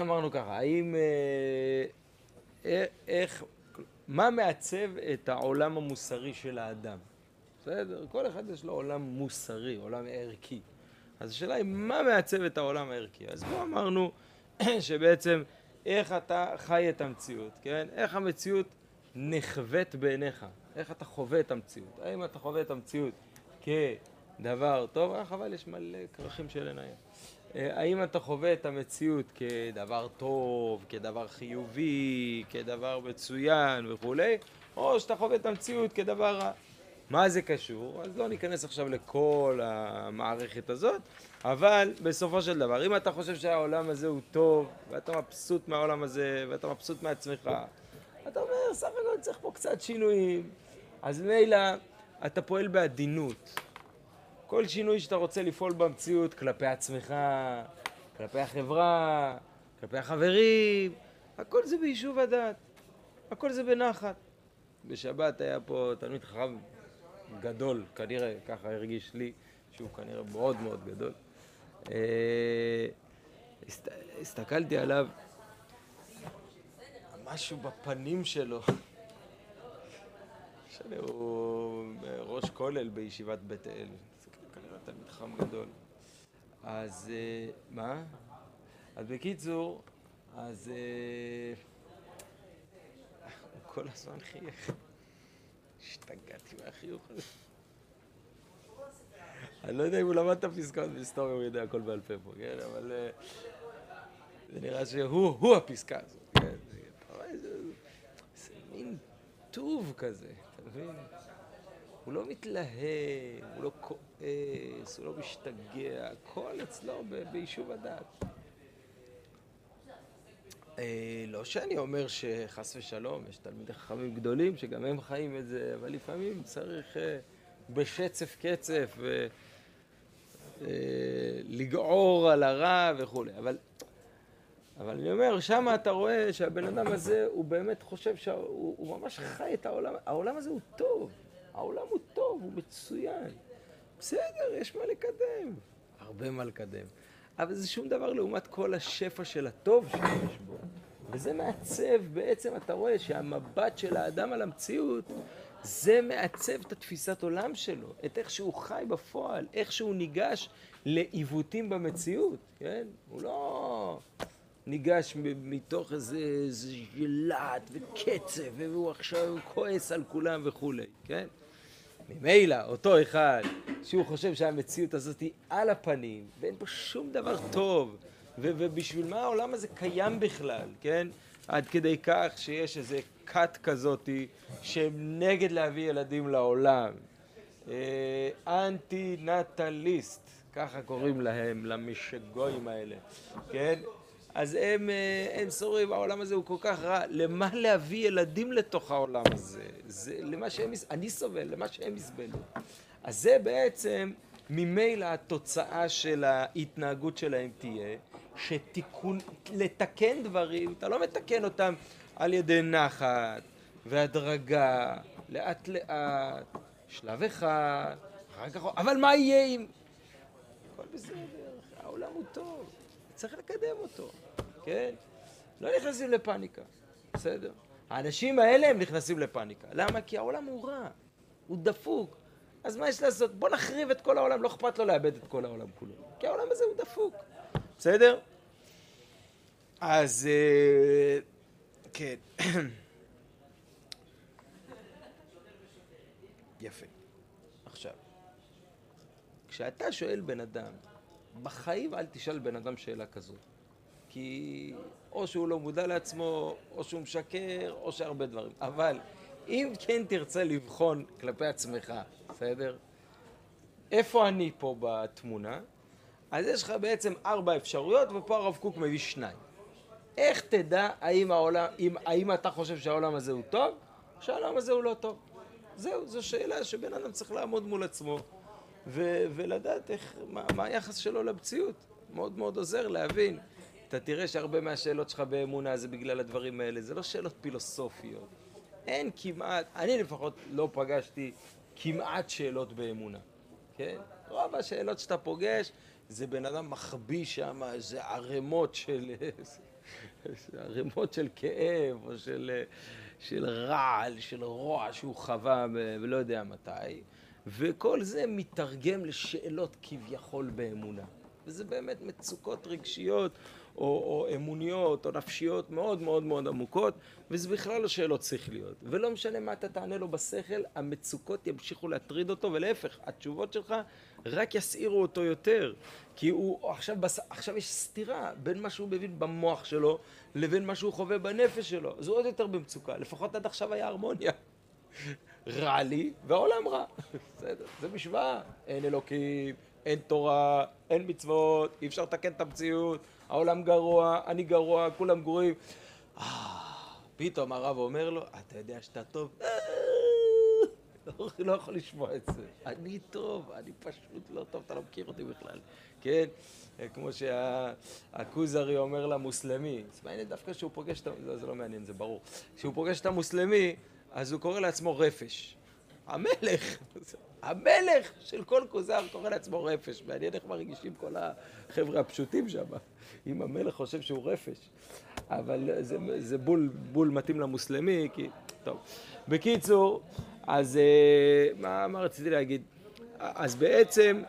אמרנו ככה, האם... אה, איך... מה מעצב את העולם המוסרי של האדם? בסדר? כל אחד יש לו עולם מוסרי, עולם ערכי. אז השאלה היא, מה מעצב את העולם הערכי? אז פה אמרנו שבעצם איך אתה חי את המציאות, כן? איך המציאות נחווית בעיניך, איך אתה חווה את המציאות. האם אתה חווה את המציאות כדבר טוב? אה, חבל, יש מלא כרכים של עיניים. אה, האם אתה חווה את המציאות כדבר טוב, כדבר חיובי, כדבר מצוין וכולי, או שאתה חווה את המציאות כדבר רע. מה זה קשור? אז לא ניכנס עכשיו לכל המערכת הזאת, אבל בסופו של דבר, אם אתה חושב שהעולם הזה הוא טוב, ואתה מבסוט מהעולם הזה, ואתה מבסוט מעצמך, אתה אומר, סך הכל צריך פה קצת שינויים. אז מילא אתה פועל בעדינות. כל שינוי שאתה רוצה לפעול במציאות כלפי עצמך, כלפי החברה, כלפי החברים, הכל זה ביישוב הדעת, הכל זה בנחת. בשבת היה פה תלמיד חכם גדול, כנראה, ככה הרגיש לי, שהוא כנראה מאוד מאוד גדול. אה, הסתכלתי עליו, משהו בפנים שלו. הוא ראש כולל בישיבת בית אל, תלמיד חכם גדול. אז אה, מה? אז בקיצור, אז אה, הוא כל הזמן חייך. השתגעתי מהחיוך הזה. אני לא יודע אם הוא למד את הפסקאות בהיסטוריה, הוא יודע הכל בעל פה פה, כן? אבל אה, זה נראה שהוא הפסקה הזאת, כן? זה מין טוב כזה, אתה מבין? הוא לא מתלהב, הוא לא כועס, הוא לא משתגע, הכל אצלו ביישוב הדעת. אה, לא שאני אומר שחס ושלום, יש תלמידי חכמים גדולים שגם הם חיים את זה, אבל לפעמים צריך אה, בשצף קצף אה, על הרע וכולי. אבל, אבל אני אומר, שם אתה רואה שהבן אדם הזה, הוא באמת חושב שהוא ממש חי את העולם, העולם הזה הוא טוב, העולם הוא טוב, הוא מצוין. בסדר, יש מה לקדם, הרבה מה לקדם. אבל זה שום דבר לעומת כל השפע של הטוב שיש בו. וזה מעצב, בעצם אתה רואה שהמבט של האדם על המציאות, זה מעצב את התפיסת עולם שלו, את איך שהוא חי בפועל, איך שהוא ניגש לעיוותים במציאות, כן? הוא לא ניגש מתוך איזה, איזה ילד וקצב, והוא עכשיו כועס על כולם וכולי, כן? ממילא, אותו אחד שהוא חושב שהמציאות הזאת היא על הפנים, ואין פה שום דבר טוב, ו- ובשביל מה העולם הזה קיים בכלל, כן? עד כדי כך שיש איזה כת כזאתי שהם נגד להביא ילדים לעולם. אה, אנטי-נטליסט, ככה קוראים להם, למשגויים האלה, כן? אז הם, אה, הם סורים, העולם הזה הוא כל כך רע, למה להביא ילדים לתוך העולם הזה? זה למה שהם, אני סובל, למה שהם יסבלו. אז זה בעצם ממילא התוצאה של ההתנהגות שלהם תהיה, שתיקון, לתקן דברים, אתה לא מתקן אותם על ידי נחת והדרגה, לאט לאט, שלב אחד, אחר כך, אבל מה יהיה אם... הכל בסדר, העולם הוא טוב, צריך לקדם אותו. כן? לא נכנסים לפאניקה, בסדר? האנשים האלה הם נכנסים לפאניקה. למה? כי העולם הוא רע, הוא דפוק. אז מה יש לעשות? בוא נחריב את כל העולם, לא אכפת לו לאבד את כל העולם כולו. כי העולם הזה הוא דפוק, בסדר? אז אה, כן. יפה. עכשיו, כשאתה שואל בן אדם, בחיים אל תשאל בן אדם שאלה כזאת. כי או שהוא לא מודע לעצמו, או שהוא משקר, או שהרבה דברים. אבל אם כן תרצה לבחון כלפי עצמך, בסדר? איפה אני פה בתמונה? אז יש לך בעצם ארבע אפשרויות, ופה הרב קוק מביא שניים. איך תדע האם, העולם, אם, האם אתה חושב שהעולם הזה הוא טוב, או שהעולם הזה הוא לא טוב? זהו, זו שאלה שבן אדם צריך לעמוד מול עצמו ו- ולדעת איך, מה, מה היחס שלו למציאות. מאוד מאוד עוזר להבין אתה תראה שהרבה מהשאלות שלך באמונה זה בגלל הדברים האלה, זה לא שאלות פילוסופיות. אין כמעט, אני לפחות לא פגשתי כמעט שאלות באמונה, כן? רוב השאלות שאתה פוגש זה בן אדם מחביא שם איזה ערימות של... ערימות של כאב או של, של רעל, של רוע שהוא חווה ולא יודע מתי, וכל זה מתרגם לשאלות כביכול באמונה. וזה באמת מצוקות רגשיות או, או אמוניות או נפשיות מאוד מאוד מאוד עמוקות, וזה בכלל לא שאלות שכליות. ולא משנה מה אתה תענה לו בשכל, המצוקות ימשיכו להטריד אותו, ולהפך, התשובות שלך רק יסעירו אותו יותר. כי הוא עכשיו, בס... עכשיו יש סתירה בין מה שהוא מבין במוח שלו לבין מה שהוא חווה בנפש שלו. הוא עוד יותר במצוקה. לפחות עד עכשיו היה הרמוניה. רע לי והעולם רע. בסדר, זה משוואה. אין אלוקים, אין תורה, אין מצוות, אי אפשר לתקן את המציאות, העולם גרוע, אני גרוע, כולם גרועים. אה, פתאום הרב אומר לו, אתה יודע שאתה טוב? אה, לא יכול לשמוע את זה. אני טוב, אני פשוט לא טוב, אתה לא מכיר אותי בכלל. כן? כמו שהכוזרי אומר למוסלמי, זה מעניין דווקא שהוא פוגש את... לא, זה לא מעניין, זה ברור. כשהוא פוגש את המוסלמי, אז הוא קורא לעצמו רפש. המלך, המלך של כל כוזר קורא לעצמו רפש. מעניין איך מרגישים כל החבר'ה הפשוטים שם, אם המלך חושב שהוא רפש. אבל זה, זה בול, בול מתאים למוסלמי, כי... טוב. בקיצור, אז אה, מה, מה רציתי להגיד? אז בעצם,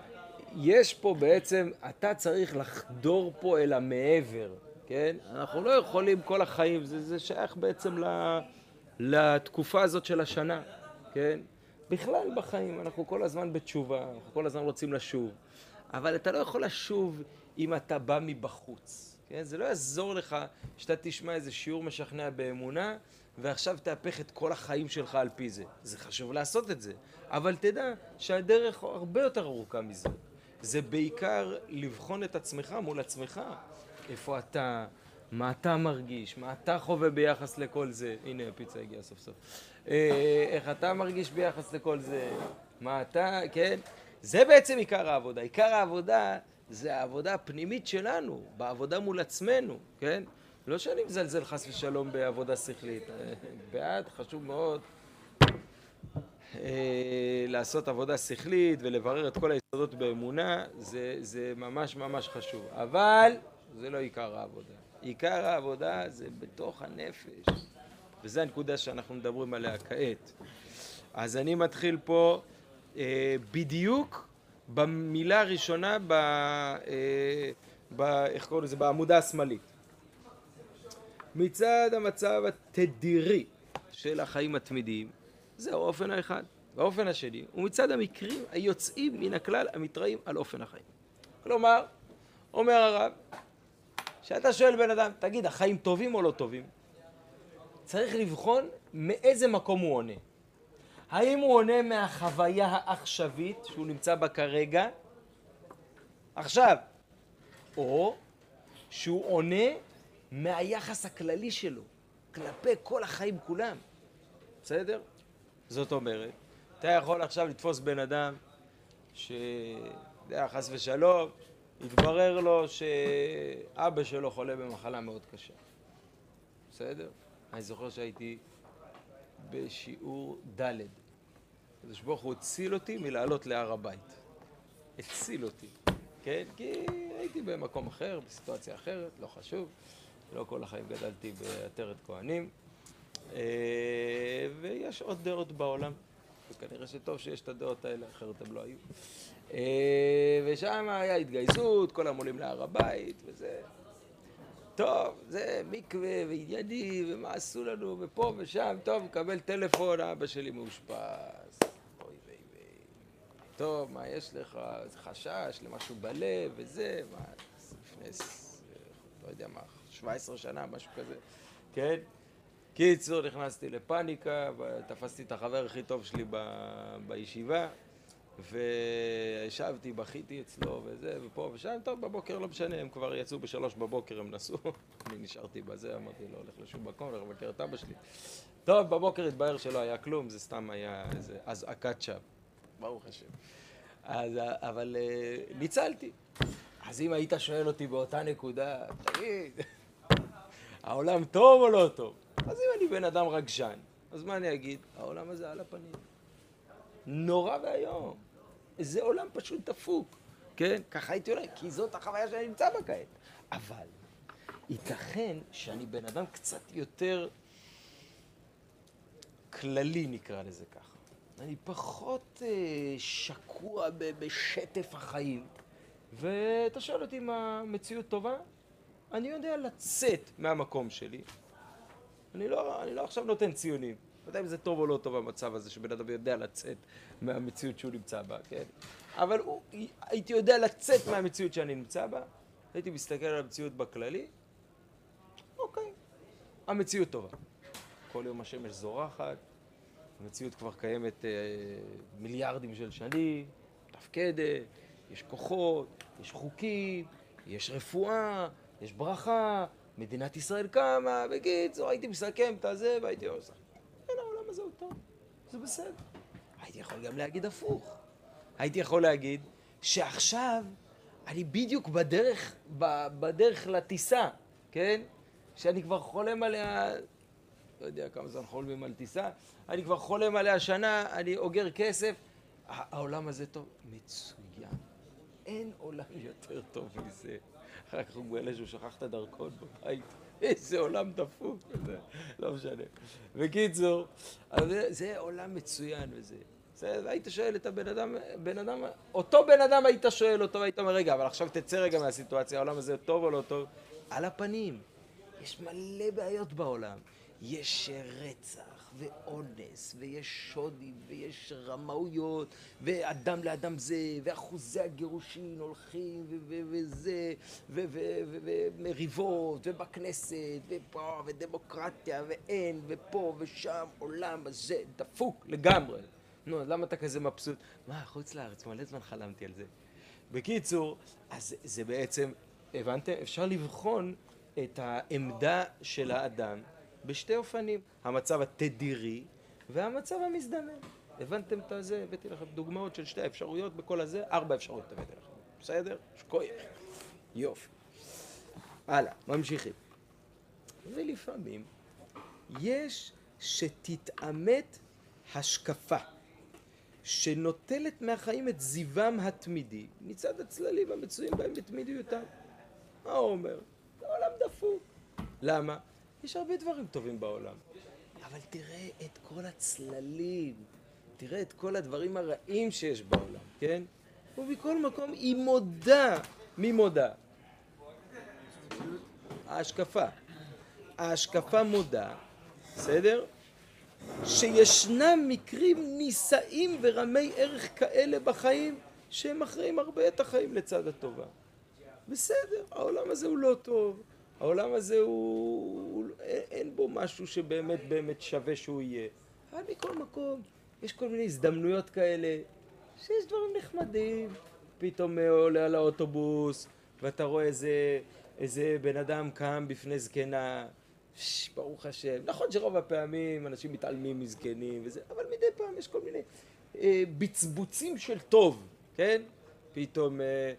יש פה בעצם, אתה צריך לחדור פה אל המעבר, כן? אנחנו לא יכולים כל החיים, זה, זה שייך בעצם לתקופה הזאת של השנה, כן? בכלל בחיים, אנחנו כל הזמן בתשובה, אנחנו כל הזמן רוצים לשוב, אבל אתה לא יכול לשוב אם אתה בא מבחוץ, כן? זה לא יעזור לך שאתה תשמע איזה שיעור משכנע באמונה ועכשיו תהפך את כל החיים שלך על פי זה. זה חשוב לעשות את זה, אבל תדע שהדרך הרבה יותר ארוכה מזה. זה בעיקר לבחון את עצמך מול עצמך. איפה אתה, מה אתה מרגיש, מה אתה חווה ביחס לכל זה. הנה הפיצה הגיעה סוף סוף. אה, איך אתה מרגיש ביחס לכל זה, מה אתה, כן? זה בעצם עיקר העבודה. עיקר העבודה זה העבודה הפנימית שלנו, בעבודה מול עצמנו, כן? לא שאני מזלזל חס ושלום בעבודה שכלית, בעד, חשוב מאוד אה, לעשות עבודה שכלית ולברר את כל היסודות באמונה, זה, זה ממש ממש חשוב. אבל זה לא עיקר העבודה. עיקר העבודה זה בתוך הנפש, וזו הנקודה שאנחנו מדברים עליה כעת. אז אני מתחיל פה אה, בדיוק במילה הראשונה, ב, אה, ב, איך קוראים לזה? בעמודה השמאלית. מצד המצב התדירי של החיים התמידיים, זה האופן האחד. והאופן השני הוא מצד המקרים היוצאים מן הכלל המתראים על אופן החיים. כלומר, אומר הרב, כשאתה שואל בן אדם, תגיד, החיים טובים או לא טובים? צריך לבחון מאיזה מקום הוא עונה. האם הוא עונה מהחוויה העכשווית שהוא נמצא בה כרגע, עכשיו, או שהוא עונה מהיחס הכללי שלו כלפי כל החיים כולם, בסדר? זאת אומרת, אתה יכול עכשיו לתפוס בן אדם ש... יודע, חס ושלום, התברר לו שאבא שלו חולה במחלה מאוד קשה. בסדר? אני זוכר שהייתי בשיעור ד'. הקדוש ברוך הוא הציל אותי מלעלות להר הבית. הציל אותי, כן? כי הייתי במקום אחר, בסיטואציה אחרת, לא חשוב. לא כל החיים גדלתי בעטרת כהנים. אה, ויש עוד דעות בעולם. וכנראה שטוב שיש את הדעות האלה, אחרת הם לא היו. אה, ושם היה התגייסות, כל עולים להר הבית, וזה... טוב, זה מקווה וענייני, ומה עשו לנו, ופה ושם, טוב, מקבל טלפון, אבא שלי מאושפז. אוי ויי ויי. טוב, מה יש לך? חשש למשהו בלב, וזה, מה, לפני, לא יודע מה, 17 שנה, משהו כזה, כן? קיצור, נכנסתי לפאניקה, תפסתי את החבר הכי טוב שלי ב... בישיבה, וישבתי, בכיתי אצלו וזה, ופה ושם, טוב, בבוקר לא משנה, הם כבר יצאו בשלוש בבוקר, הם נסעו, אני נשארתי בזה, אמרתי, לא הולך לשום מקום, הולך לבקר את אבא שלי. טוב, בבוקר התבהר שלא היה כלום, זה סתם היה איזה אזעקת שווא, ברוך השם. אז, אבל אה, ניצלתי. אז אם היית שואל אותי באותה נקודה, תגיד, העולם טוב או לא טוב? אז אם אני בן אדם רגשן, אז מה אני אגיד? העולם הזה על הפנים. נורא ואיום. זה עולם פשוט דפוק, כן? ככה הייתי אומר, כי זאת החוויה שאני נמצא בה כעת. אבל ייתכן שאני בן אדם קצת יותר כללי, נקרא לזה ככה. אני פחות אה, שקוע בשטף החיים, ואתה שואל אותי אם המציאות טובה? אני יודע לצאת מהמקום שלי. אני לא, אני לא עכשיו נותן ציונים. לא יודע אם זה טוב או לא טוב המצב הזה, שבן אדם יודע לצאת מהמציאות שהוא נמצא בה, כן? אבל הוא, הייתי יודע לצאת מהמציאות שאני נמצא בה, הייתי מסתכל על המציאות בכללי, אוקיי, המציאות טובה. כל יום השמש זורחת, המציאות כבר קיימת אה, מיליארדים של שנים, מתפקדת, יש כוחות, יש חוקים, יש רפואה, יש ברכה, מדינת ישראל קמה, בקיצור, הייתי מסכם את הזה והייתי עושה. כן, העולם הזה הוא טוב, זה בסדר. הייתי יכול גם להגיד הפוך. הייתי יכול להגיד שעכשיו אני בדיוק בדרך, בדרך לטיסה, כן? שאני כבר חולם עליה, לא יודע כמה זמן חולמים על טיסה, אני כבר חולם עליה שנה, אני אוגר כסף. העולם הזה טוב, מצוין. אין עולם יותר טוב מזה. אחר כך הוא מגלה שהוא שכח את הדרכון בבית. איזה עולם דפוק, לא משנה. בקיצור, זה, זה עולם מצוין וזה. זה, היית שואל את הבן אדם, בן אדם, אותו בן אדם היית שואל אותו, והיית אומר, רגע, אבל עכשיו תצא רגע מהסיטואציה, העולם הזה טוב או לא טוב? על הפנים. יש מלא בעיות בעולם. יש רצח, ואונס, ויש שודים, ויש רמאויות, ואדם לאדם זה, ואחוזי הגירושין הולכים, וזה, ומריבות, ובכנסת, ופה, ודמוקרטיה, ואין, ופה, ושם, עולם הזה דפוק לגמרי. נו, אז למה אתה כזה מבסוט? מה, חוץ לארץ, מלא זמן חלמתי על זה. בקיצור, אז זה בעצם, הבנתם? אפשר לבחון את העמדה של האדם בשתי אופנים, המצב התדירי והמצב המזדמן. הבנתם את זה? הבאתי לכם דוגמאות של שתי האפשרויות בכל הזה, ארבע אפשרויות הבאתי לכם. בסדר? שכוייך. יופי. הלאה, ממשיכים. ולפעמים יש שתתעמת השקפה שנוטלת מהחיים את זיוום התמידי מצד הצללים המצויים בהם בתמידיותם. מה הוא אומר? זה עולם דפוק. למה? יש הרבה דברים טובים בעולם. אבל תראה את כל הצללים, תראה את כל הדברים הרעים שיש בעולם, כן? ובכל מקום היא מודה. מי מודה? ההשקפה. ההשקפה מודה, בסדר? שישנם מקרים נישאים ורמי ערך כאלה בחיים שהם מכריעים הרבה את החיים לצד הטובה. בסדר, העולם הזה הוא לא טוב, העולם הזה הוא... אין בו משהו שבאמת באמת שווה שהוא יהיה. אבל מכל מקום יש כל מיני הזדמנויות כאלה שיש דברים נחמדים. פתאום עולה על האוטובוס ואתה רואה איזה, איזה בן אדם קם בפני זקנה ש, ברוך השם. נכון שרוב הפעמים אנשים מתעלמים מזקנים וזה, אבל מדי פעם יש כל מיני אה, בצבוצים של טוב, כן? פתאום אה,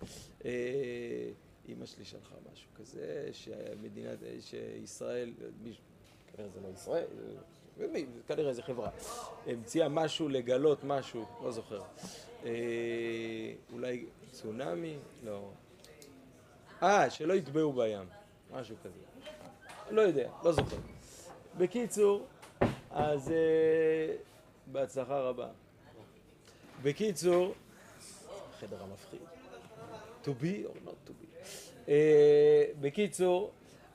אה, אימא שלי שלחה משהו כזה, שמדינת, שישראל, כנראה זה לא ישראל, כנראה זה חברה, המציאה משהו לגלות משהו, לא זוכר. אה, אולי צונאמי? לא. אה, שלא יטבעו בים, משהו כזה. לא יודע, לא זוכר. בקיצור, אז אה, בהצלחה רבה. בקיצור, החדר המפחיד. to be or not to be. אה, בקיצור,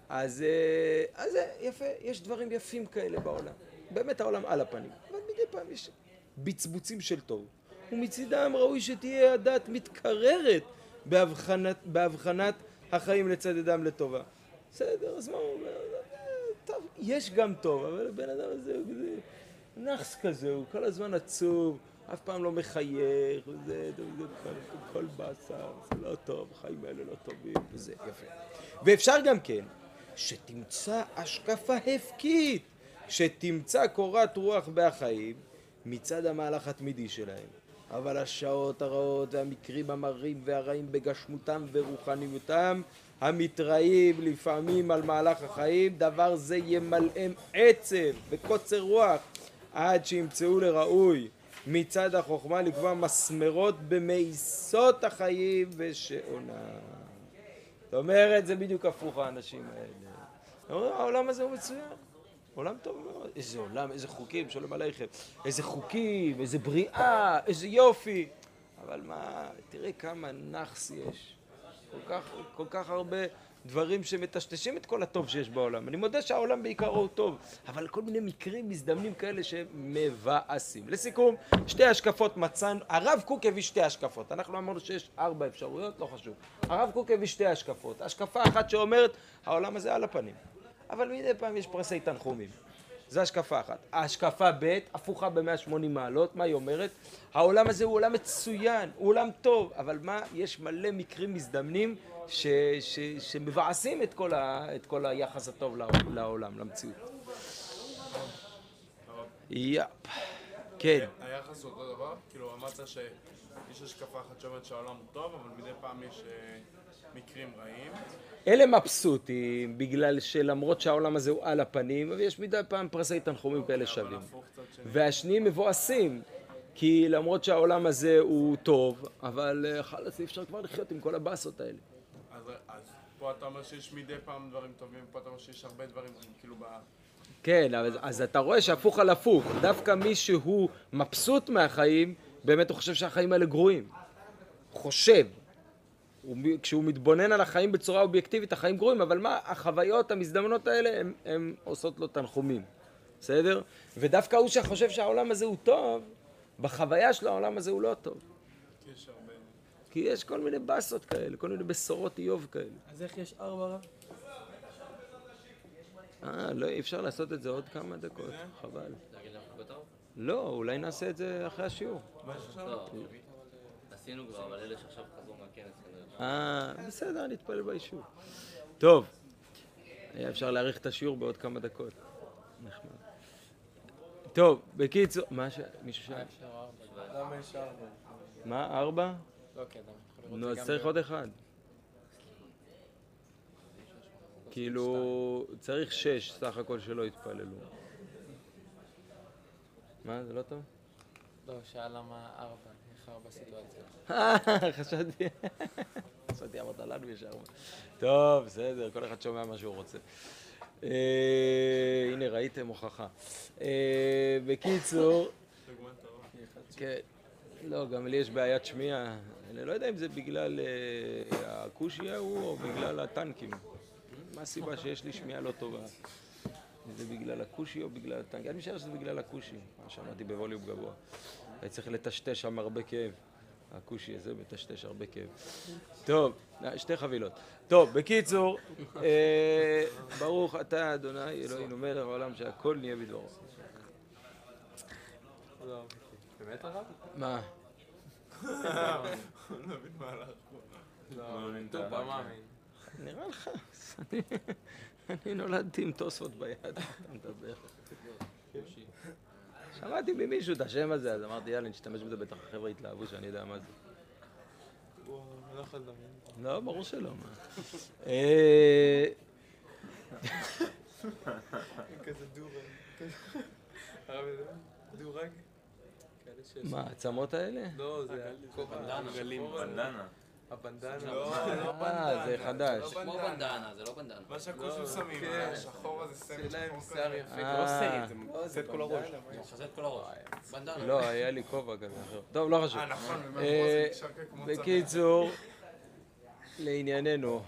אז, אה, אז יפה, יש דברים יפים כאלה בעולם. באמת העולם על הפנים. אבל מדי פעם יש בצבוצים של טוב. ומצידם ראוי שתהיה הדת מתקררת בהבחנת, בהבחנת החיים לצד אדם לטובה. בסדר, אז מה הוא אומר? טוב, יש גם טוב, אבל הבן אדם הזה הוא כזה נאחס כזה, הוא כל הזמן עצוב, אף פעם לא מחייך, וזה, כל באסה, זה לא טוב, החיים האלה לא טובים, וזה, יפה. ואפשר גם כן, שתמצא השקפה הפקית, שתמצא קורת רוח בהחיים מצד המהלך התמידי שלהם. אבל השעות הרעות והמקרים המרים והרעים בגשמותם ורוחניותם המתראים לפעמים על מהלך החיים, דבר זה ימלאם עצב וקוצר רוח עד שימצאו לראוי מצד החוכמה לקבוע מסמרות במאיסות החיים ושעונה. זאת אומרת, זה בדיוק הפוך האנשים האלה. אומרים, העולם הזה הוא מצוין. עולם טוב מאוד. איזה עולם, איזה חוקים, שלום עליכם. איזה חוקים, איזה בריאה, איזה יופי. אבל מה, תראה כמה נאחס יש. כל כך, כל כך הרבה דברים שמטשטשים את כל הטוב שיש בעולם. אני מודה שהעולם בעיקרו הוא טוב, אבל כל מיני מקרים מזדמנים כאלה שמבאסים. לסיכום, שתי השקפות מצאנו, הרב קוק הביא שתי השקפות. אנחנו אמרנו שיש ארבע אפשרויות, לא חשוב. הרב קוק הביא שתי השקפות. השקפה אחת שאומרת, העולם הזה על הפנים. אבל מדי פעם יש פרסי תנחומים. זו השקפה אחת. השקפה ב', הפוכה ב-180 מעלות, מה היא אומרת? העולם הזה הוא עולם מצוין, הוא עולם טוב, אבל מה, יש מלא מקרים מזדמנים ש, ש, שמבאסים את כל, ה, את כל היחס הטוב לעולם, למציאות. יאפ, כן. היחס הוא אותו דבר? כאילו אמרת שיש השקפה אחת שאומרת שהעולם הוא טוב, אבל מדי פעם יש אה, מקרים רעים. אלה מבסוטים, בגלל שלמרות שהעולם הזה הוא על הפנים, ויש מדי פעם פרסי תנחומים כאלה שווים. והשניים מבואסים, כי למרות שהעולם הזה הוא טוב, אבל אה, חלאס אי אפשר כבר לחיות עם כל הבאסות האלה. אז, פה אתה אומר שיש מדי פעם דברים טובים, פה אתה אומר שיש הרבה דברים כאילו ב... כן, אז, אז אתה רואה שהפוך על הפוך, דווקא מי שהוא מבסוט מהחיים, באמת הוא חושב שהחיים האלה גרועים. חושב. הוא, כשהוא מתבונן על החיים בצורה אובייקטיבית, החיים גרועים, אבל מה, החוויות המזדמנות האלה, הן עושות לו תנחומים, בסדר? ודווקא הוא שחושב שהעולם הזה הוא טוב, בחוויה של העולם הזה הוא לא טוב. יש הרבה... כי יש כל מיני באסות כאלה, כל מיני בשורות איוב כאלה. אז איך יש ארבע רב? אה, לא, אי אפשר לעשות את זה עוד כמה דקות, חבל. לא, אולי נעשה את זה אחרי השיעור. עשינו כבר, אבל אלה שעכשיו חזרו מהכנס אה, בסדר, נתפלל ביישוב. טוב, היה אפשר להאריך את השיעור בעוד כמה דקות. נחמד. טוב, בקיצור, מה ש... מישהו שאל? למה יש ארבע? מה, ארבע? לא, כן, אנחנו נו, אז צריך עוד אחד. כאילו, צריך שש סך הכל שלא יתפללו. מה, זה לא טוב? לא, שאל למה ארבע, איך ארבע סיטואציות. אה, חשבתי, חשבתי אמרת לנו יש ארבע. טוב, בסדר, כל אחד שומע מה שהוא רוצה. אה, הנה, ראיתם הוכחה. אה, בקיצור, כן, לא, גם לי יש בעיית שמיעה. אני לא יודע אם זה בגלל אה, הכושי ההוא או בגלל הטנקים. מה הסיבה שיש לי שמיעה לא טובה? זה בגלל הכושי או בגלל הטנק? אני משער שזה בגלל הכושי, מה שמעתי בווליום גבוה. הייתי צריך לטשטש שם הרבה כאב. הכושי הזה מטשטש הרבה כאב. טוב, אה, שתי חבילות. טוב, בקיצור, אה, ברוך אתה אדוני אלוהינו מלך העולם שהכל נהיה בדברו. באמת הרב? מה? לא מבין מה הלך פה. לא, לא מאמין. נראה לך, אני- נולדתי עם תוספות ביד, אתה מדבר. שמעתי ממישהו את השם הזה, אז אמרתי יאללה נשתמש בזה, בטח החבר'ה יתלהבו שאני יודע מה זה. לא. לא, ברור שלא, מה. אה, כזה דורג. הרב? דורג? מה, העצמות האלה? לא, זה השחור הזה. הבנדנה. לא, אה, זה חדש. כמו בנדנה, זה לא בנדנה. מה שהכושים שמים, כן. השחור הזה סרט שיהיה להם שחור שיער כזה. יפה. אה. זה לא עושה את כל הראש. הוא מכסה את כל הראש. בנדנה. לא, היה לי כובע כזה אחר. טוב, לא חשוב. אה, נכון, אה, זה. בקיצור, לענייננו,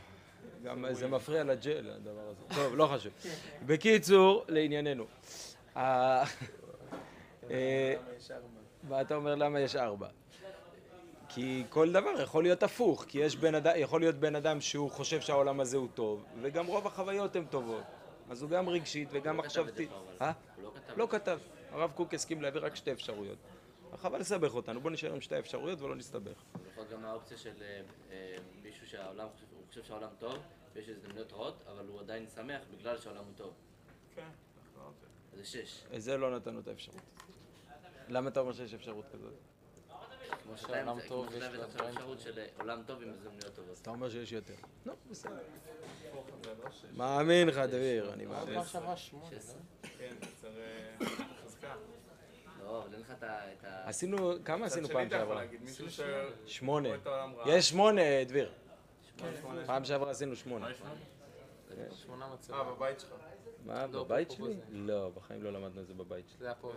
גם זה מפריע לג'ל הדבר הזה. טוב, לא חשוב. בקיצור, לענייננו. ה- אה, מה אתה אומר למה יש ארבע? כי כל דבר יכול להיות הפוך, כי יש בן אדם, יכול להיות בן אדם שהוא חושב שהעולם הזה הוא טוב, וגם רוב החוויות הן טובות. אז הוא גם רגשית וגם הוא לא כתב את זה מחשבתית. כבר, אה? לא כתב. לא כתב. הרב קוק הסכים להביא רק שתי אפשרויות. חבל לסבך אותנו, בוא נשאר עם שתי אפשרויות ולא נסתבך. יכול להיות גם האופציה של אה, אה, מישהו שהעולם חושב, הוא חושב שהעולם טוב, ויש הזדמנויות רעות, אבל הוא עדיין שמח בגלל שהעולם הוא טוב. כן, נכון, אוקיי. אז זה שש. זה לא נתנו את האפשרות. למה אתה אומר שיש אפשרות כזאת? כמו שהעולם שאתה טוב, יש לו דברים אפשרות של אה, עולם טוב עם הזדמנויות טובות. אתה אומר שיש יותר. לא, בסדר. מאמין לך, דביר, אני מאמין. כן, צריך אה, חזקה. לא, אבל אין לך את ה... את ה- עשינו, כמה עשינו פעם שעברה? שמונה. יש שמונה, דביר. פעם שעברה עשינו שמונה. שמונה אה, מצבים. בבית שלך. מה, לא, בבית שלי? לא, בחיים לא למדנו את זה בבית שלי. זה היה פה.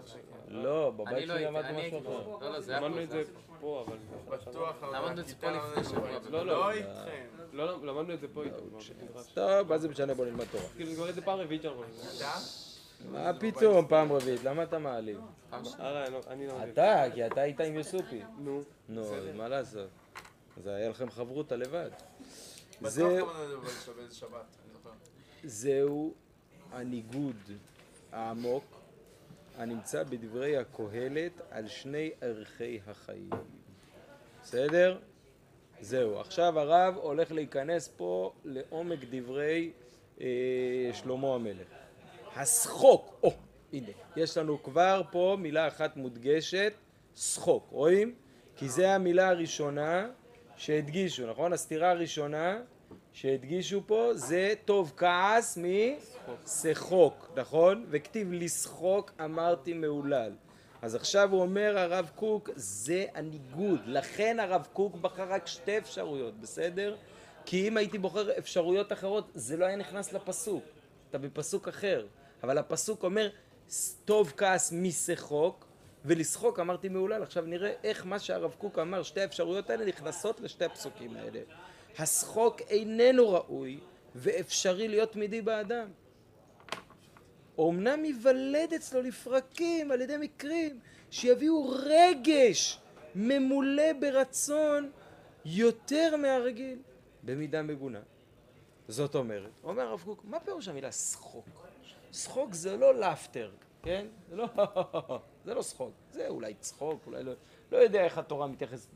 לא, בבית אני לא שלי הייתי, למדנו משהו אחר. פה. לא, לא, זה היה פה. למדנו את זה פה, אבל... בטוח, למדנו את זה פה לפני בבית. שבוע. לא, לא. לא איתכם. לא, למדנו את זה פה איתו. טוב, מה זה משנה? בוא נלמד תורה. כאילו, זה כבר איזה פעם רביעית שאנחנו... מה פתאום פעם רביעית? למה אתה מעליב? לא, לא מבין. אתה, כי אתה היית עם יוסופי. נו. נו, אז מה לעשות? זה היה לכם חברותא לבד. בטוח זה- למדנו את זה בבית שלך באיזה שבת, אני זוכר. זהו הניגוד העמוק הנמצא בדברי הקהלת על שני ערכי החיים. בסדר? זהו. עכשיו הרב הולך להיכנס פה לעומק דברי אה, שלמה המלך. השחוק, או, הנה, יש לנו כבר פה מילה אחת מודגשת, שחוק, רואים? כי זה המילה הראשונה שהדגישו, נכון? הסתירה הראשונה שהדגישו פה זה טוב כעס משחוק, נכון? וכתיב לשחוק אמרתי מהולל. אז עכשיו הוא אומר הרב קוק, זה הניגוד, לכן הרב קוק בחר רק שתי אפשרויות, בסדר? כי אם הייתי בוחר אפשרויות אחרות, זה לא היה נכנס לפסוק. אתה בפסוק אחר. אבל הפסוק אומר, טוב כעס משחוק, ולשחוק אמרתי מהולל. עכשיו נראה איך מה שהרב קוק אמר, שתי האפשרויות האלה נכנסות לשתי הפסוקים האלה. השחוק איננו ראוי, ואפשרי להיות תמידי באדם. אומנם ייוולד אצלו לפרקים על ידי מקרים שיביאו רגש ממולא ברצון יותר מהרגיל במידה מגונה. זאת אומרת, אומר הרב קוק, מה פירוש המילה שחוק? שחוק זה לא לאפטר, כן? זה לא, זה לא שחוק, זה אולי צחוק, אולי לא, לא יודע איך התורה מתייחסת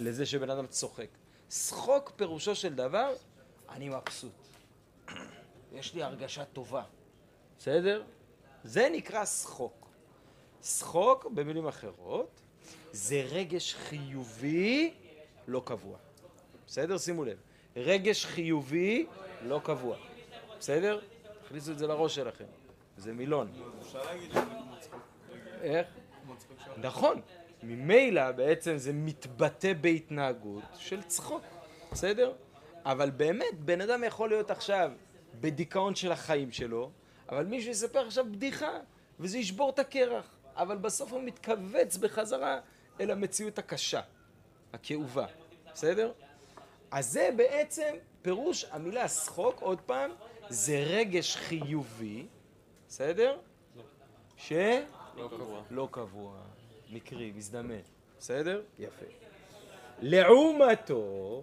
לזה שבן אדם צוחק. שחוק פירושו של דבר, אני מבסוט. יש לי הרגשה טובה. בסדר? זה נקרא שחוק. שחוק, במילים אחרות, זה רגש חיובי לא קבוע. בסדר? שימו לב. רגש חיובי לא קבוע. בסדר? תכניסו את זה לראש שלכם. זה מילון. איך? נכון. ממילא בעצם זה מתבטא בהתנהגות של צחוק, בסדר? אבל באמת, בן אדם יכול להיות עכשיו בדיכאון של החיים שלו, אבל מישהו יספר עכשיו בדיחה, וזה ישבור את הקרח. אבל בסוף הוא מתכווץ בחזרה אל המציאות הקשה, הכאובה, בסדר? אז זה בעצם פירוש המילה שחוק, עוד פעם, זה רגש חיובי, בסדר? ש... לא קבוע. לא קבוע, מקרי, מזדמן, בסדר? יפה. לעומתו,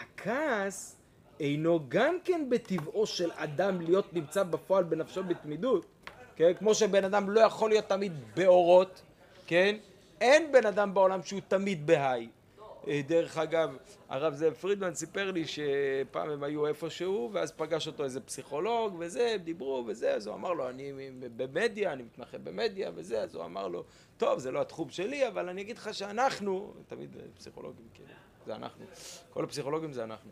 הכעס אינו גם כן בטבעו של אדם להיות נמצא בפועל בנפשו בתמידות, כן? כמו שבן אדם לא יכול להיות תמיד באורות, כן? אין בן אדם בעולם שהוא תמיד בהיי. אה, דרך אגב, הרב זאב פרידמן סיפר לי שפעם הם היו איפשהו, ואז פגש אותו איזה פסיכולוג וזה, הם דיברו וזה, אז הוא אמר לו, אני במדיה, אני מתמחה במדיה וזה, אז הוא אמר לו, טוב, זה לא התחום שלי, אבל אני אגיד לך שאנחנו, תמיד פסיכולוגים, כאילו, זה אנחנו, כל הפסיכולוגים זה אנחנו.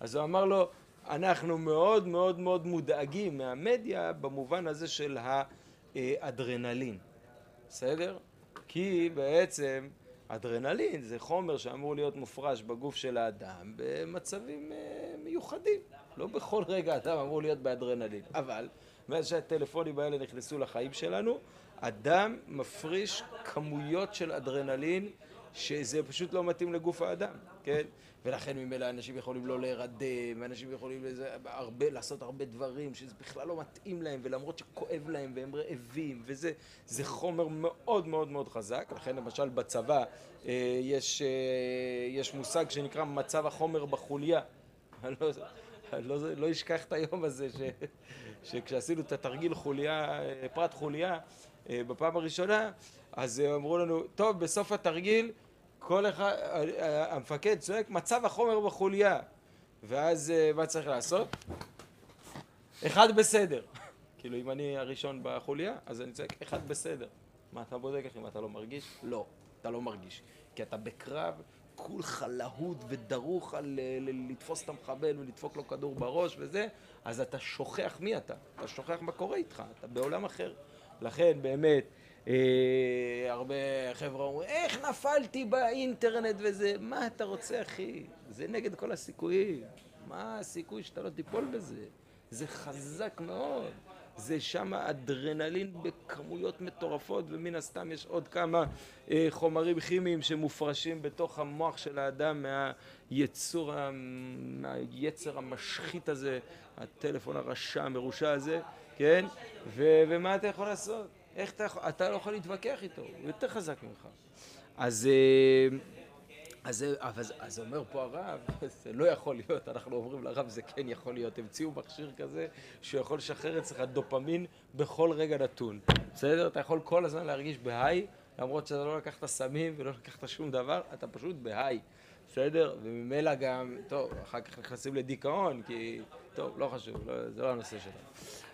אז הוא אמר לו, אנחנו מאוד מאוד מאוד מודאגים מהמדיה במובן הזה של האדרנלין, בסדר? כי בעצם אדרנלין זה חומר שאמור להיות מופרש בגוף של האדם במצבים אה, מיוחדים. לא בכל רגע אדם אמור להיות באדרנלין. אבל מאז שהטלפונים האלה נכנסו לחיים שלנו, אדם מפריש כמויות של אדרנלין שזה פשוט לא מתאים לגוף האדם, כן? ולכן ממילא אנשים יכולים לא להירדם, ואנשים יכולים לזה, הרבה, לעשות הרבה דברים שזה בכלל לא מתאים להם, ולמרות שכואב להם והם רעבים, וזה זה חומר מאוד מאוד מאוד חזק, לכן למשל בצבא אה, יש, אה, יש מושג שנקרא מצב החומר בחוליה. אני לא, לא, לא אשכח את היום הזה ש, שכשעשינו את התרגיל חוליה, אה, פרט חוליה, בפעם הראשונה, אז אמרו לנו, טוב, בסוף התרגיל כל אחד, אה, המפקד צועק, מצב החומר בחוליה. ואז אה, מה צריך לעשות? אחד בסדר. כאילו, אם אני הראשון בחוליה, אז אני צועק, אחד בסדר. מה אתה בודק אם אתה לא מרגיש? לא, אתה לא מרגיש. כי אתה בקרב, כולך להוט ודרוך על אה, לתפוס את המחבל ולדפוק לו כדור בראש וזה, אז אתה שוכח מי אתה. אתה שוכח מה קורה איתך, אתה בעולם אחר. לכן, באמת, אה, הרבה חבר'ה אומרים, איך נפלתי באינטרנט וזה? מה אתה רוצה, אחי? זה נגד כל הסיכויים. מה הסיכוי שאתה לא תיפול בזה? זה חזק מאוד. זה שם אדרנלין בכמויות מטורפות, ומן הסתם יש עוד כמה אה, חומרים כימיים שמופרשים בתוך המוח של האדם מהיצור, מהיצר המשחית הזה, הטלפון הרשע המרושע הזה, כן? ו- ומה אתה יכול לעשות? איך אתה יכול, אתה לא יכול להתווכח איתו, הוא יותר חזק ממך. אז, אה, אז, זה- אז, אז אומר פה הרב, זה לא יכול להיות, אנחנו אומרים לרב זה כן יכול להיות, המציאו מכשיר כזה שיכול לשחרר אצלך דופמין בכל רגע נתון, בסדר? אתה יכול כל הזמן להרגיש בהיי, למרות שאתה לא לקחת סמים ולא לקחת שום דבר, אתה פשוט בהיי, בסדר? וממילא גם, טוב, אחר כך נכנסים לדיכאון, כי, טוב, לא חשוב, לא, זה לא הנושא שלנו.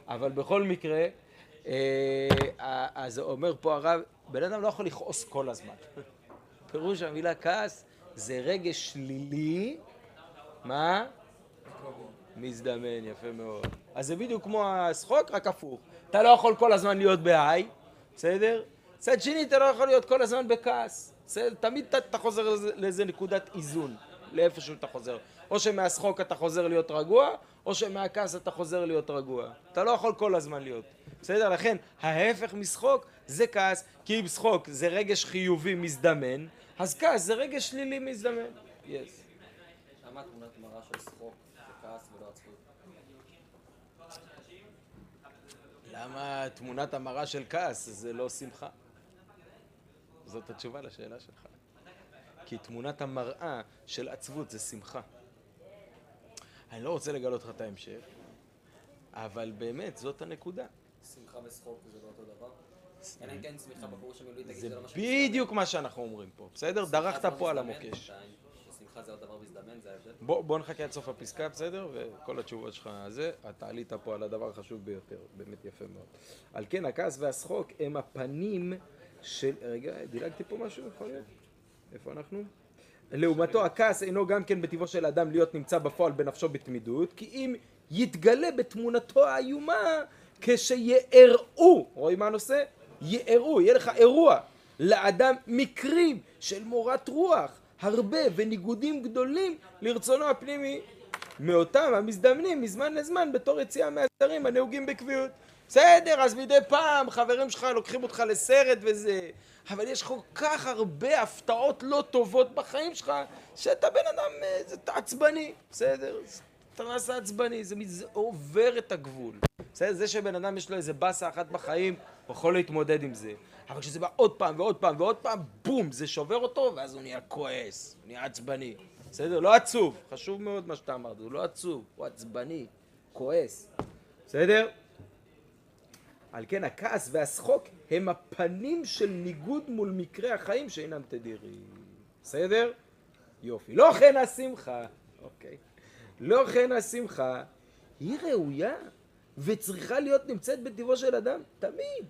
אבל בכל מקרה, אה, אז אומר פה הרב, בן אדם לא יכול לכעוס כל הזמן. פירוש המילה כעס זה רגש שלילי, מה? מזדמן, יפה מאוד. אז זה בדיוק כמו השחוק, רק הפוך. אתה לא יכול כל הזמן להיות בהיי, בסדר? מצד שני, אתה לא יכול להיות כל הזמן בכעס. בסדר? תמיד אתה, חוזר לאיזה נקודת איזון, לאיפשהו אתה חוזר. או שמהשחוק אתה חוזר להיות רגוע, או שמהכעס אתה חוזר להיות רגוע. אתה לא יכול כל הזמן להיות. בסדר? לכן, ההפך משחוק זה כעס, כי אם שחוק זה רגש חיובי מזדמן, אז כעס זה רגש שלילי מזדמן. יס. למה תמונת מראה של שחוק זה כעס ולא עצבות? למה תמונת המראה של כעס זה לא שמחה? זאת התשובה לשאלה שלך. כי תמונת המראה של עצבות זה שמחה. אני לא רוצה לגלות לך את ההמשך, אבל באמת זאת הנקודה. שמחה ושחוק זה לא אותו דבר? אלא אם כן שמחה בפירוש המילולי תגיד זה זה לא משהו בדיוק מה שאנחנו אומרים פה, בסדר? דרכת פה על המוקש. שמחה זה עוד דבר מזדמן, זה ההבדל? בוא, בוא נחכה עד סוף הפסקה, בסדר? וכל התשובות שלך זה, אתה עלית פה על הדבר החשוב ביותר, באמת יפה מאוד. על כן, הכעס והשחוק הם הפנים של... רגע, דילגתי פה משהו, יכול להיות? איפה אנחנו? לעומתו, הכעס אינו גם כן בטבעו של האדם להיות נמצא בפועל בנפשו בתמידות, כי אם יתגלה בתמונתו האיומה כשיארעו, רואים מה הנושא? יארעו, יהיה לך אירוע לאדם מקרים של מורת רוח, הרבה וניגודים גדולים לרצונו הפנימי מאותם המזדמנים מזמן לזמן בתור יציאה מהזרים הנהוגים בקביעות. בסדר, אז מדי פעם חברים שלך לוקחים אותך לסרט וזה, אבל יש כל כך הרבה הפתעות לא טובות בחיים שלך, שאתה בן אדם, אה, זה עצבני, בסדר? אתה נעשה עצבני, זה מזה עובר את הגבול. בסדר? זה שבן אדם יש לו איזה באסה אחת בחיים, הוא יכול להתמודד עם זה. אבל כשזה בא עוד פעם ועוד פעם ועוד פעם, בום, זה שובר אותו, ואז הוא נהיה כועס, הוא נהיה עצבני. בסדר? לא עצוב, חשוב מאוד מה שאתה אמרת, הוא לא עצוב, הוא עצבני, כועס. בסדר? על כן הכעס והשחוק הם הפנים של ניגוד מול מקרי החיים שאינם תדירים. בסדר? יופי. לא כן השמחה, אוקיי. לא כן השמחה, היא ראויה וצריכה להיות נמצאת בטבעו של אדם, תמיד.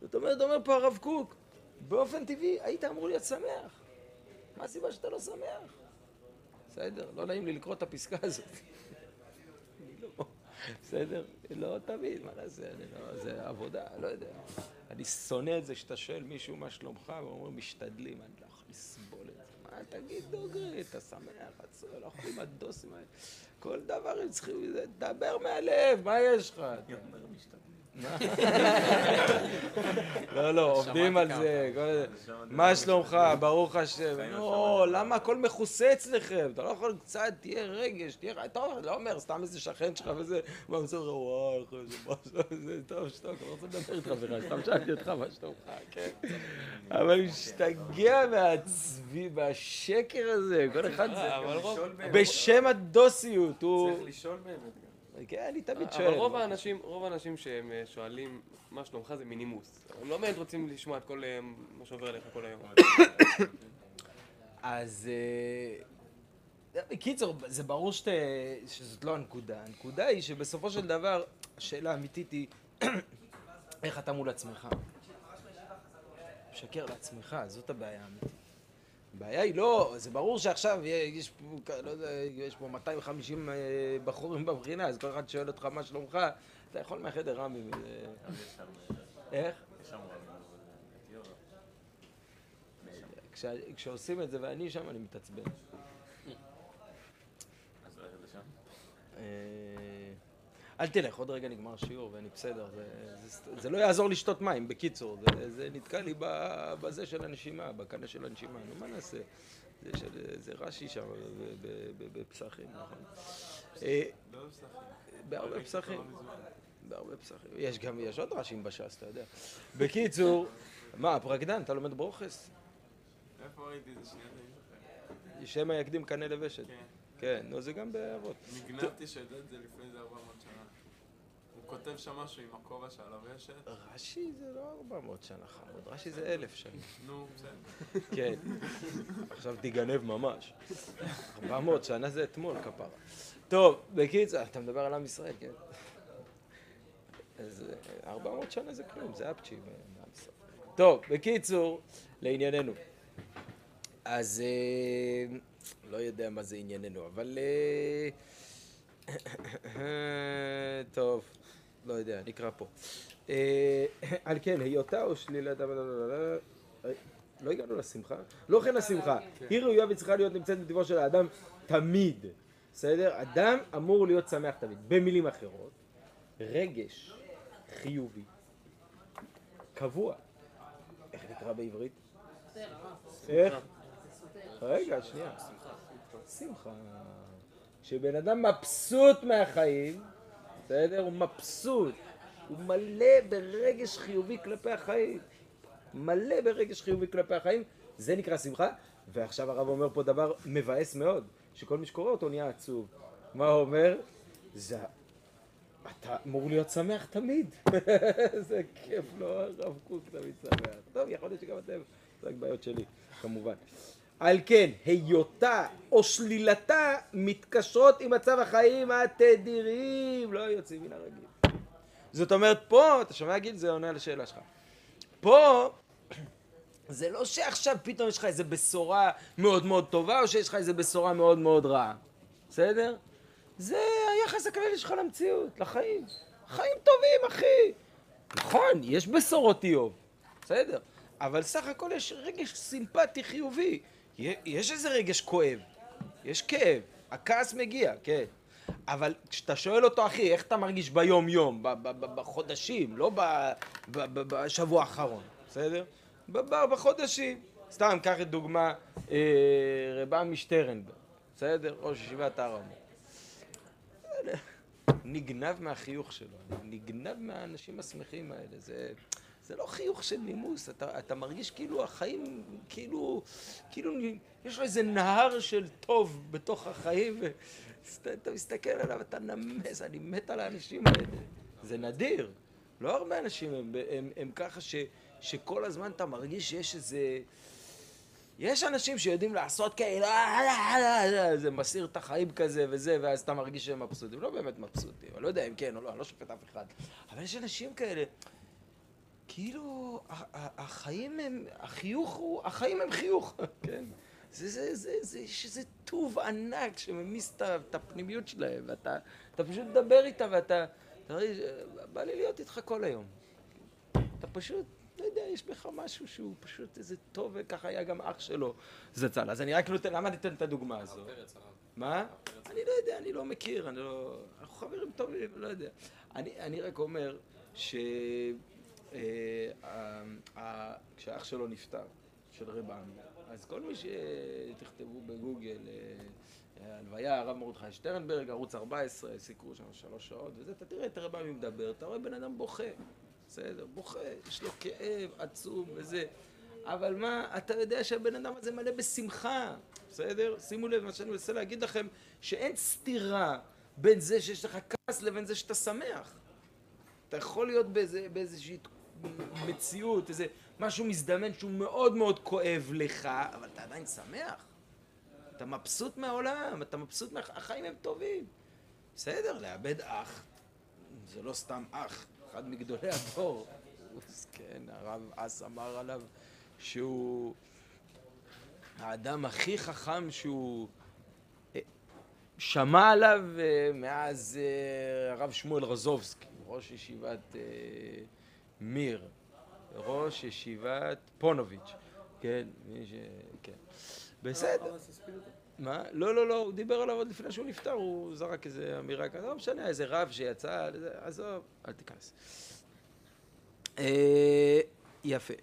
זאת אומרת, אומר פה הרב קוק, באופן טבעי היית אמור להיות שמח. מה הסיבה שאתה לא שמח? בסדר, לא נעים לי לקרוא את הפסקה הזאת. אני בסדר? לא תמיד, מה נעשה? אני לא, זה עבודה, לא יודע. אני שונא את זה שאתה שואל מישהו מה שלומך, ואומרים משתדלים, אני לא יכול לסבול את זה. מה, תגיד דוגרי, אתה שמח, עצוב, לא יכול עם הדוסים האלה. כל דבר הם צריכים, דבר מהלב, מה יש לך? מה? לא, לא, עובדים על זה. מה שלומך? ברוך השם. לא, למה הכל מכוסה אצלכם? אתה לא יכול קצת, תהיה רגש, תהיה... אתה לא אומר, סתם איזה שכן שלך וזה, לך, וואי, איך זה, טוב, שתוק, אני לא רוצה לדבר איתך בכלל, סתם שאלתי אותך מה שלומך, כן? אבל משתגע מהצבי, מהשקר הזה, כל אחד זה... בשם הדוסיות, הוא... צריך לשאול באמת. כן, אני תמיד שואל. אבל רוב האנשים, רוב האנשים שהם אה, שואלים מה שלומך זה מנימוס. הם לא באמת רוצים לשמוע את כל אה, מה שעובר עליך כל היום. אז אה, בקיצור, זה ברור שת, שזאת לא הנקודה. הנקודה היא שבסופו של דבר, השאלה האמיתית היא איך אתה מול עצמך. משקר לעצמך, זאת הבעיה האמיתית. הבעיה היא לא, זה ברור שעכשיו יש, פה, לא יודע, יש פה 250 אה, בחורים בבחינה, אז כל אחד שואל אותך מה שלומך, אתה יכול מהחדר רמי. איך? כשעושים את זה ואני שם, אני מתעצבן. אז ללכת לשם? אל תלך, עוד רגע נגמר השיעור ואני בסדר, זה, זה, זה לא יעזור לשתות מים, בקיצור, זה, זה נתקע לי בזה של הנשימה, בקנה של הנשימה, נו מה נעשה? זה, של, זה רש"י שם בפסחים, נכון? אה. בהרבה פסחים. בהרבה פסחים, יש גם, יש עוד רש"ים בש"ס, אתה יודע. בקיצור, מה, פרקדן, אתה לומד ברוכס? איפה ראיתי את זה? שנייה. שמא יקדים קנה לבשת. כן. כן, נו זה גם באבות. נגנבתי שידע את זה לפני איזה 400 שנה. הוא כותב שם משהו עם הכובע שעליו יש את... רש"י זה לא 400 שנה חמוד, רש"י זה אלף שנה. נו, בסדר. כן. עכשיו תיגנב ממש. 400 שנה זה אתמול כפרה. טוב, בקיצור, אתה מדבר על עם ישראל, כן? אז אה, 400 שנה זה כלום, זה אפצ'י ישראל. טוב, בקיצור, לענייננו. אז אה, לא יודע מה זה ענייננו, אבל... אה, טוב, לא יודע, נקרא פה. אה, על כן, היותה או שלילת... לא הגענו לשמחה? לא כן השמחה. היא ראויה וצריכה להיות נמצאת בטבעו של האדם תמיד. בסדר? אדם אמור להיות שמח תמיד. במילים אחרות, רגש חיובי, קבוע. איך נקרא בעברית? איך? רגע, שנייה. שמחה. כשבן אדם מבסוט מהחיים, בסדר? הוא מבסוט. הוא מלא ברגש חיובי כלפי החיים. מלא ברגש חיובי כלפי החיים, זה נקרא שמחה. ועכשיו הרב אומר פה דבר מבאס מאוד, שכל מי שקורא אותו נהיה עצוב. מה הוא אומר? זה... אתה אמור להיות שמח תמיד. זה כיף, לא? הרב קוק תמיד שמח. טוב, יכול להיות שגם אתם, זה רק בעיות שלי, כמובן. על כן, היותה או שלילתה מתקשרות עם מצב החיים התדירים, לא יוצאים מן הרגיל. זאת אומרת, פה, אתה שומע גיל? זה עונה על השאלה שלך. פה, זה לא שעכשיו פתאום יש לך איזה בשורה מאוד מאוד טובה, או שיש לך איזה בשורה מאוד מאוד רעה. בסדר? זה היחס הכללי שלך למציאות, לחיים. חיים טובים, אחי. נכון, יש בשורות איוב, בסדר. אבל סך הכל יש רגש סימפטי חיובי. יש איזה רגש כואב, יש כאב, הכעס מגיע, כן. אבל כשאתה שואל אותו, אחי, איך אתה מרגיש ביום-יום, בחודשים, לא בשבוע האחרון, בסדר? בחודשים. סתם, קח את דוגמה אה, רבם משטרנברג, בסדר? ראש ישיבת הר. נגנב מהחיוך שלו, נגנב מהאנשים השמחים האלה. זה, זה לא חיוך של נימוס, אתה, אתה מרגיש כאילו החיים, כאילו, כאילו יש לו איזה נהר של טוב בתוך החיים, ואתה מסתכל עליו, אתה נמס, אני מת על האנשים האלה. זה נדיר. לא הרבה אנשים הם, הם, הם ככה ש, שכל הזמן אתה מרגיש שיש איזה... יש אנשים שיודעים לעשות כאלה, זה מסיר את החיים כזה וזה, ואז אתה מרגיש שהם מבסוטים. לא באמת מבסוטים, אני לא יודע אם כן או לא, אני לא שופט אף אחד. אבל יש אנשים כאלה, כאילו, החיים הם, החיוך הוא, החיים הם חיוך, כן? זה, זה, זה, זה, יש איזה טוב ענק שממיס את הפנימיות שלהם, ואתה אתה פשוט מדבר איתה ואתה, אתה מרגיש, בא לי להיות איתך כל היום. אתה פשוט, לא יודע, יש בך משהו שהוא פשוט איזה טוב, וככה היה גם אח שלו זצ"ל. אז אני רק נותן, למה אני אתן את הדוגמה הזו? מה? אני לא יודע, אני לא מכיר, אני לא... אנחנו חברים טובים, לא יודע. אני, אני רק אומר ש... אה, כשאח שלו נפטר, של רב עמי, אז כל מי שתכתבו בגוגל, אה, הלוויה, הרב מרדכי שטרנברג, ערוץ 14, סיקרו שם שלוש שעות וזה, אתה תראה את הרב עמי מדבר, אתה רואה בן אדם בוכה, בסדר, בוכה, יש לו כאב עצום וזה, אבל מה, אתה יודע שהבן אדם הזה מלא בשמחה, בסדר? שימו לב, מה שאני מנסה להגיד לכם, שאין סתירה בין זה שיש לך כעס לבין זה שאתה שמח. אתה יכול להיות באיזה, באיזושהי מציאות, איזה משהו מזדמן שהוא מאוד מאוד כואב לך, אבל אתה עדיין שמח. אתה מבסוט מהעולם, אתה מבסוט מה... החיים הם טובים. בסדר, לאבד אח, זה לא סתם אח, אחד מגדולי הדור. כן, הרב אס אמר עליו שהוא האדם הכי חכם שהוא אה, שמע עליו אה, מאז אה, הרב שמואל רזובסקי, ראש ישיבת מיר, ראש ישיבת פונוביץ'. כן, מי ש... כן. בסדר. מה? לא, לא, לא, הוא דיבר עליו עוד לפני שהוא נפטר, הוא זרק איזה אמירה כזאת, לא משנה, איזה רב שיצא, עזוב, אל תיכנס. אה, יפה.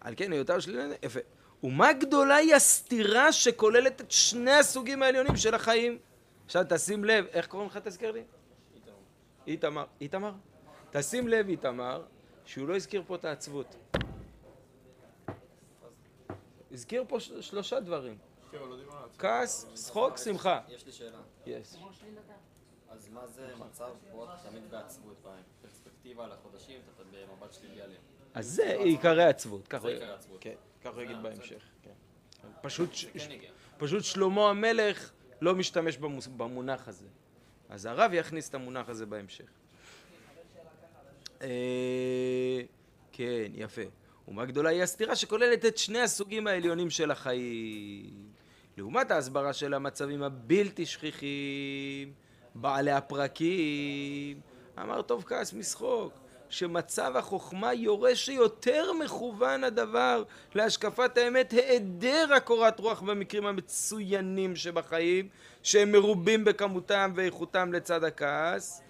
על כן, היותר שלילי, יפה. ומה גדולה היא הסתירה שכוללת את שני הסוגים העליונים של החיים? עכשיו תשים לב, איך קוראים לך תזכיר לי? איתמר. איתמר? תשים לב, איתמר, שהוא לא הזכיר פה את העצבות. הזכיר פה שלושה דברים. כן, לא. כעס, צחוק, שמחה. יש לי שאלה. יש. אז מה זה מצב אתה תמיד בעצבות? בפרספקטיבה על החודשים, אתה במבט שלילי עליהם. אז זה עיקרי עצבות. זה עיקרי עצבות. כן, ככה הוא יגיד בהמשך. כן. פשוט שלמה המלך לא משתמש במונח הזה. אז הרב יכניס את המונח הזה בהמשך. אה, כן, יפה. ומה גדולה היא הסתירה שכוללת את שני הסוגים העליונים של החיים. לעומת ההסברה של המצבים הבלתי שכיחים, בעלי הפרקים, אמר טוב כעס משחוק, שמצב החוכמה יורה שיותר מכוון הדבר להשקפת האמת היעדר הקורת רוח במקרים המצוינים שבחיים, שהם מרובים בכמותם ואיכותם לצד הכעס,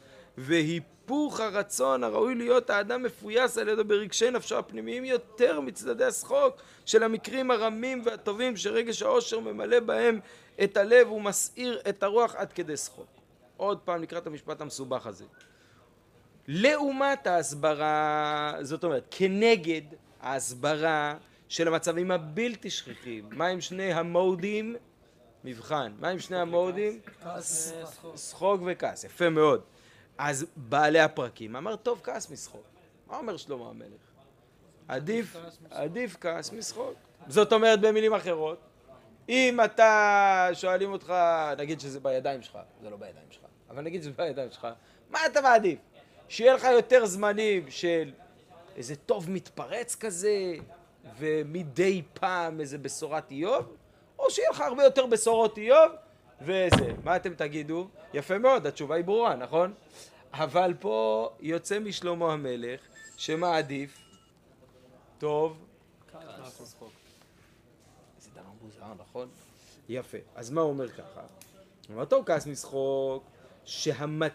והיפוך הרצון הראוי להיות האדם מפויס על ידו ברגשי נפשו הפנימיים יותר מצדדי השחוק של המקרים הרמים והטובים שרגש העושר ממלא בהם את הלב ומסעיר את הרוח עד כדי שחוק. עוד פעם נקרא את המשפט המסובך הזה. לעומת ההסברה, זאת אומרת, כנגד ההסברה של המצבים הבלתי שכיחים, מה עם שני המודים? מבחן. מה עם שני המודים? שחוק וכעס, יפה מאוד. אז בעלי הפרקים אמר, טוב כעס משחוק. מה אומר שלמה המלך? עדיף, עדיף כעס משחוק. זאת אומרת במילים אחרות, אם אתה, שואלים אותך, נגיד שזה בידיים שלך, זה לא בידיים שלך, אבל נגיד שזה בידיים שלך, מה אתה מעדיף? שיהיה לך יותר זמנים של איזה טוב מתפרץ כזה, ומדי פעם איזה בשורת איוב, או שיהיה לך הרבה יותר בשורות איוב, וזה. מה אתם תגידו? יפה מאוד, התשובה היא ברורה, נכון? אבל פה יוצא משלמה המלך, שמעדיף טוב זה דבר מוזר, נכון? יפה. אז מה הוא אומר ככה? הוא אומר, טוב, כעס משחוק.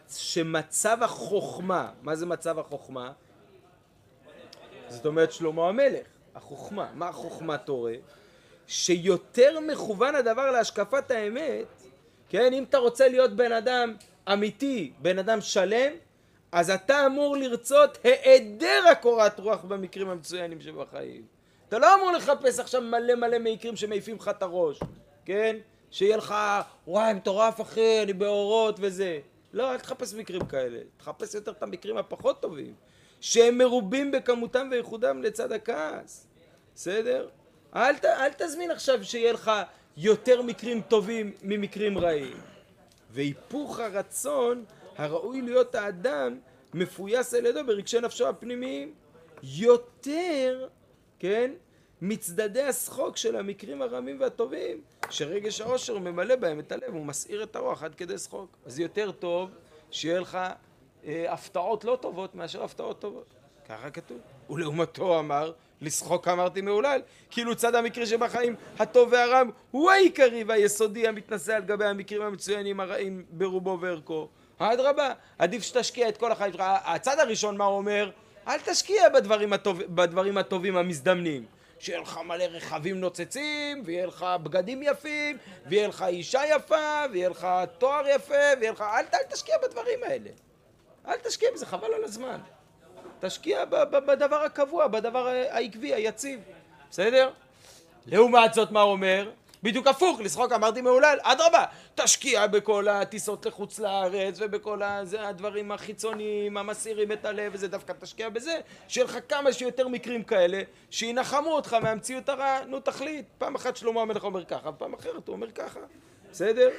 שמצב החוכמה, מה זה מצב החוכמה? זאת אומרת שלמה המלך, החוכמה. מה החוכמה תורה? שיותר מכוון הדבר להשקפת האמת, כן, אם אתה רוצה להיות בן אדם אמיתי, בן אדם שלם, אז אתה אמור לרצות היעדר הקורת רוח במקרים המצוינים שבחיים. אתה לא אמור לחפש עכשיו מלא מלא מקרים שמעיפים לך את הראש, כן? שיהיה לך, וואי, מטורף אחי, אני באורות וזה. לא, אל תחפש מקרים כאלה. תחפש יותר את המקרים הפחות טובים. שהם מרובים בכמותם וייחודם לצד הכעס. בסדר? אל, ת, אל תזמין עכשיו שיהיה לך יותר מקרים טובים ממקרים רעים. והיפוך הרצון הראוי להיות האדם מפויס על ידו ברגשי נפשו הפנימיים יותר, כן, מצדדי השחוק של המקרים הרמים והטובים שרגש העושר ממלא בהם את הלב ומסעיר את הרוח עד כדי שחוק. אז יותר טוב שיהיה לך אה, הפתעות לא טובות מאשר הפתעות טובות. ככה כתוב. ולעומתו אמר, לשחוק אמרתי מהולל, כאילו צד המקרה שבחיים הטוב והרם הוא העיקרי והיסודי המתנשא על גבי המקרים המצוינים הרעים ברובו וערכו. אדרבה, עדיף שתשקיע את כל החיים שלך. הצד הראשון מה הוא אומר? אל תשקיע בדברים, הטוב, בדברים הטובים המזדמנים. שיהיה לך מלא רכבים נוצצים, ויהיה לך בגדים יפים, ויהיה לך אישה יפה, ויהיה לך תואר יפה, ויהיה לך... אל, אל תשקיע בדברים האלה. אל תשקיע בזה, חבל על הזמן. תשקיע בדבר הקבוע, בדבר העקבי, היציב. בסדר? לעומת זאת, מה הוא אומר? בדיוק הפוך, לשחוק אמרתי מהולל, אדרבה, תשקיע בכל הטיסות לחוץ לארץ ובכל הזה, הדברים החיצוניים, המסעירים את הלב וזה, דווקא תשקיע בזה, שיהיה לך כמה שיותר מקרים כאלה, שינחמו אותך מהמציאות הרעה, נו תחליט. פעם אחת שלמה המלך אומר ככה, פעם אחרת הוא אומר ככה, בסדר?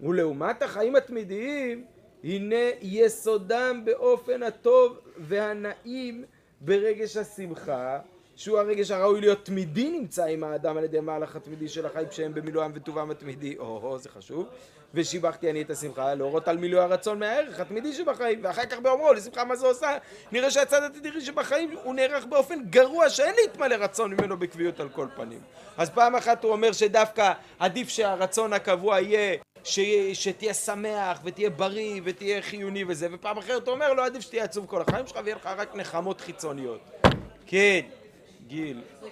ולעומת החיים התמידיים, הנה יסודם באופן הטוב והנעים ברגש השמחה, שהוא הרגש הראוי להיות תמידי נמצא עם האדם על ידי מהלך התמידי של החיים כשהם במילואם וטובם התמידי, או-הו, זה חשוב. ושיבחתי אני את השמחה, להורות על מילוי הרצון מהערך התמידי שבחיים, ואחר כך באומרו לשמחה מה זה עושה, נראה שהצד התדירי שבחיים הוא נערך באופן גרוע שאין להתמלא רצון ממנו בקביעות על כל פנים. אז פעם אחת הוא אומר שדווקא עדיף שהרצון הקבוע יהיה ש... שתהיה שמח ותהיה בריא ותהיה חיוני וזה, ופעם אחרת הוא אומר לו עדיף שתהיה עצוב כל החיים שלך ויהיה לך רק נחמות חיצוניות. כן, גיל. לא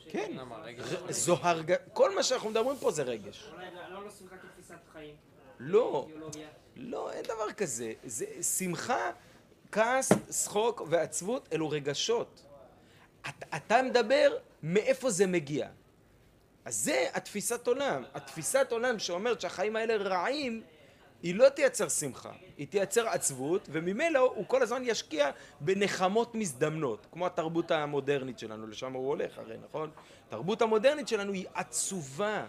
ש- כן, זו הרג... כל מה שאנחנו מדברים פה זה רגש. לא לא לא. לא, אין דבר כזה. זה שמחה, כעס, שחוק ועצבות אלו רגשות. אתה, אתה מדבר מאיפה זה מגיע. אז זה התפיסת עולם. התפיסת עולם שאומרת שהחיים האלה רעים, היא לא תייצר שמחה, היא תייצר עצבות, וממילא הוא כל הזמן ישקיע בנחמות מזדמנות, כמו התרבות המודרנית שלנו, לשם הוא הולך הרי, נכון? התרבות המודרנית שלנו היא עצובה,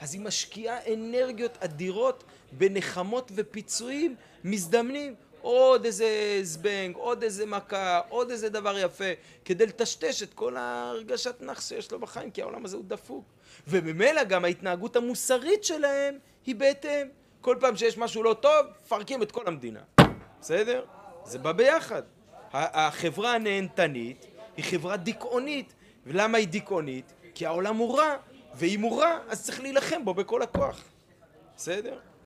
אז היא משקיעה אנרגיות אדירות בנחמות ופיצויים מזדמנים. עוד איזה זבנג, עוד איזה מכה, עוד איזה דבר יפה, כדי לטשטש את כל הרגשת נאחס שיש לו בחיים, כי העולם הזה הוא דפוק. וממילא גם ההתנהגות המוסרית שלהם היא בהתאם. כל פעם שיש משהו לא טוב, מפרקים את כל המדינה. בסדר? זה בא ביחד. החברה הנהנתנית היא חברה דיכאונית. ולמה היא דיכאונית? כי העולם הוא רע, ואם הוא רע, אז צריך להילחם בו בכל הכוח. בסדר?